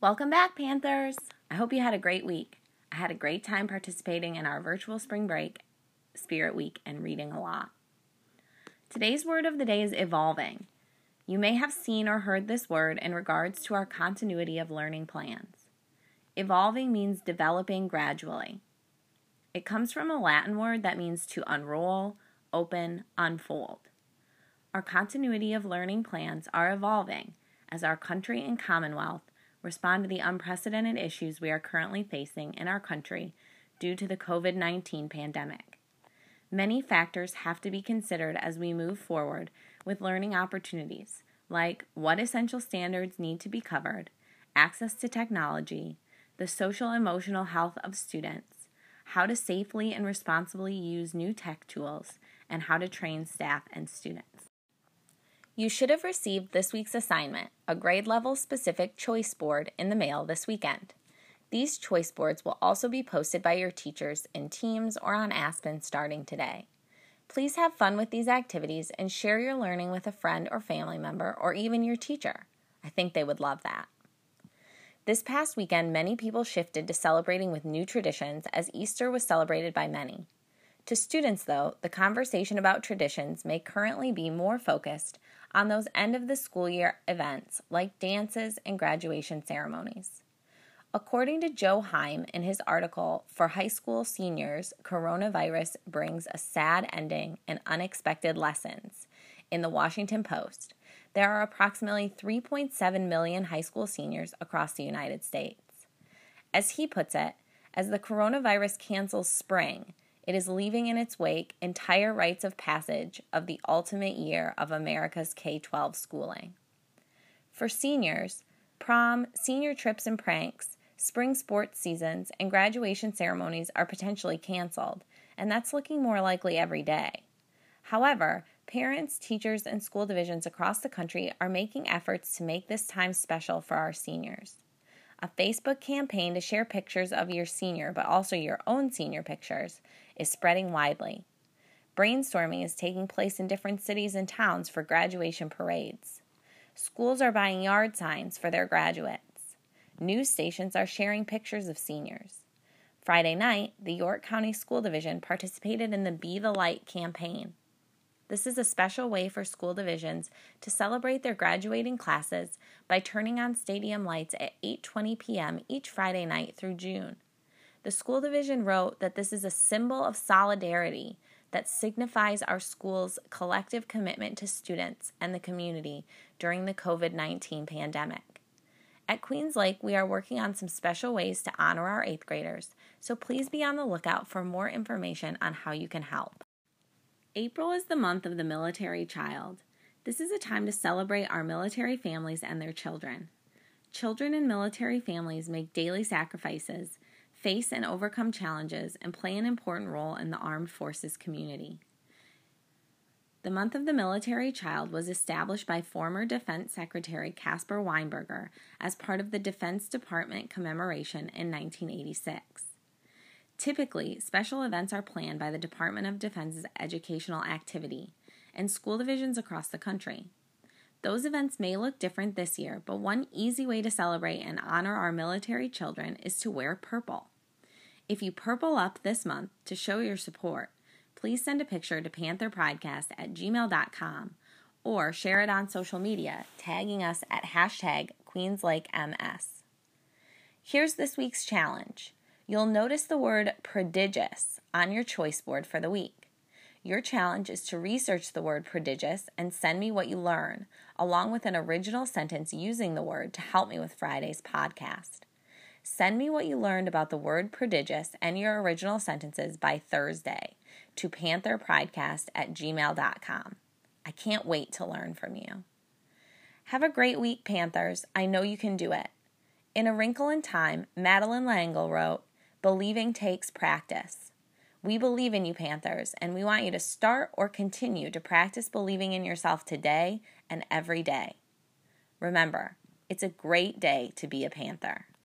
Welcome back, Panthers! I hope you had a great week. I had a great time participating in our virtual spring break, Spirit Week, and reading a lot. Today's word of the day is evolving. You may have seen or heard this word in regards to our continuity of learning plans. Evolving means developing gradually. It comes from a Latin word that means to unroll, open, unfold. Our continuity of learning plans are evolving as our country and Commonwealth respond to the unprecedented issues we are currently facing in our country due to the COVID 19 pandemic. Many factors have to be considered as we move forward with learning opportunities, like what essential standards need to be covered, access to technology, the social emotional health of students, how to safely and responsibly use new tech tools, and how to train staff and students. You should have received this week's assignment, a grade level specific choice board, in the mail this weekend. These choice boards will also be posted by your teachers in Teams or on Aspen starting today. Please have fun with these activities and share your learning with a friend or family member or even your teacher. I think they would love that. This past weekend, many people shifted to celebrating with new traditions as Easter was celebrated by many. To students, though, the conversation about traditions may currently be more focused on those end of the school year events like dances and graduation ceremonies. According to Joe Heim in his article for high school seniors, coronavirus brings a sad ending and unexpected lessons in the Washington Post. There are approximately 3.7 million high school seniors across the United States. As he puts it, as the coronavirus cancels spring, it is leaving in its wake entire rites of passage of the ultimate year of America's K 12 schooling. For seniors, prom, senior trips and pranks, spring sports seasons, and graduation ceremonies are potentially canceled, and that's looking more likely every day. However, parents, teachers, and school divisions across the country are making efforts to make this time special for our seniors. A Facebook campaign to share pictures of your senior, but also your own senior pictures, is spreading widely. Brainstorming is taking place in different cities and towns for graduation parades. Schools are buying yard signs for their graduates. News stations are sharing pictures of seniors. Friday night, the York County School Division participated in the Be the Light campaign. This is a special way for school divisions to celebrate their graduating classes by turning on stadium lights at 8:20 p.m. each Friday night through June. The school division wrote that this is a symbol of solidarity that signifies our school's collective commitment to students and the community during the COVID 19 pandemic. At Queens Lake, we are working on some special ways to honor our eighth graders, so please be on the lookout for more information on how you can help. April is the month of the military child. This is a time to celebrate our military families and their children. Children in military families make daily sacrifices, face and overcome challenges, and play an important role in the armed forces community. The month of the military child was established by former Defense Secretary Caspar Weinberger as part of the Defense Department commemoration in 1986. Typically, special events are planned by the Department of Defense's educational activity and school divisions across the country. Those events may look different this year, but one easy way to celebrate and honor our military children is to wear purple. If you purple up this month to show your support, please send a picture to pantherpridecast at gmail.com or share it on social media, tagging us at hashtag QueensLakeMS. Here's this week's challenge you'll notice the word prodigious on your choice board for the week. Your challenge is to research the word prodigious and send me what you learn, along with an original sentence using the word to help me with Friday's podcast. Send me what you learned about the word prodigious and your original sentences by Thursday to pantherpridecast at gmail.com. I can't wait to learn from you. Have a great week, Panthers. I know you can do it. In A Wrinkle in Time, Madeleine L'Engle wrote, Believing takes practice. We believe in you, Panthers, and we want you to start or continue to practice believing in yourself today and every day. Remember, it's a great day to be a Panther.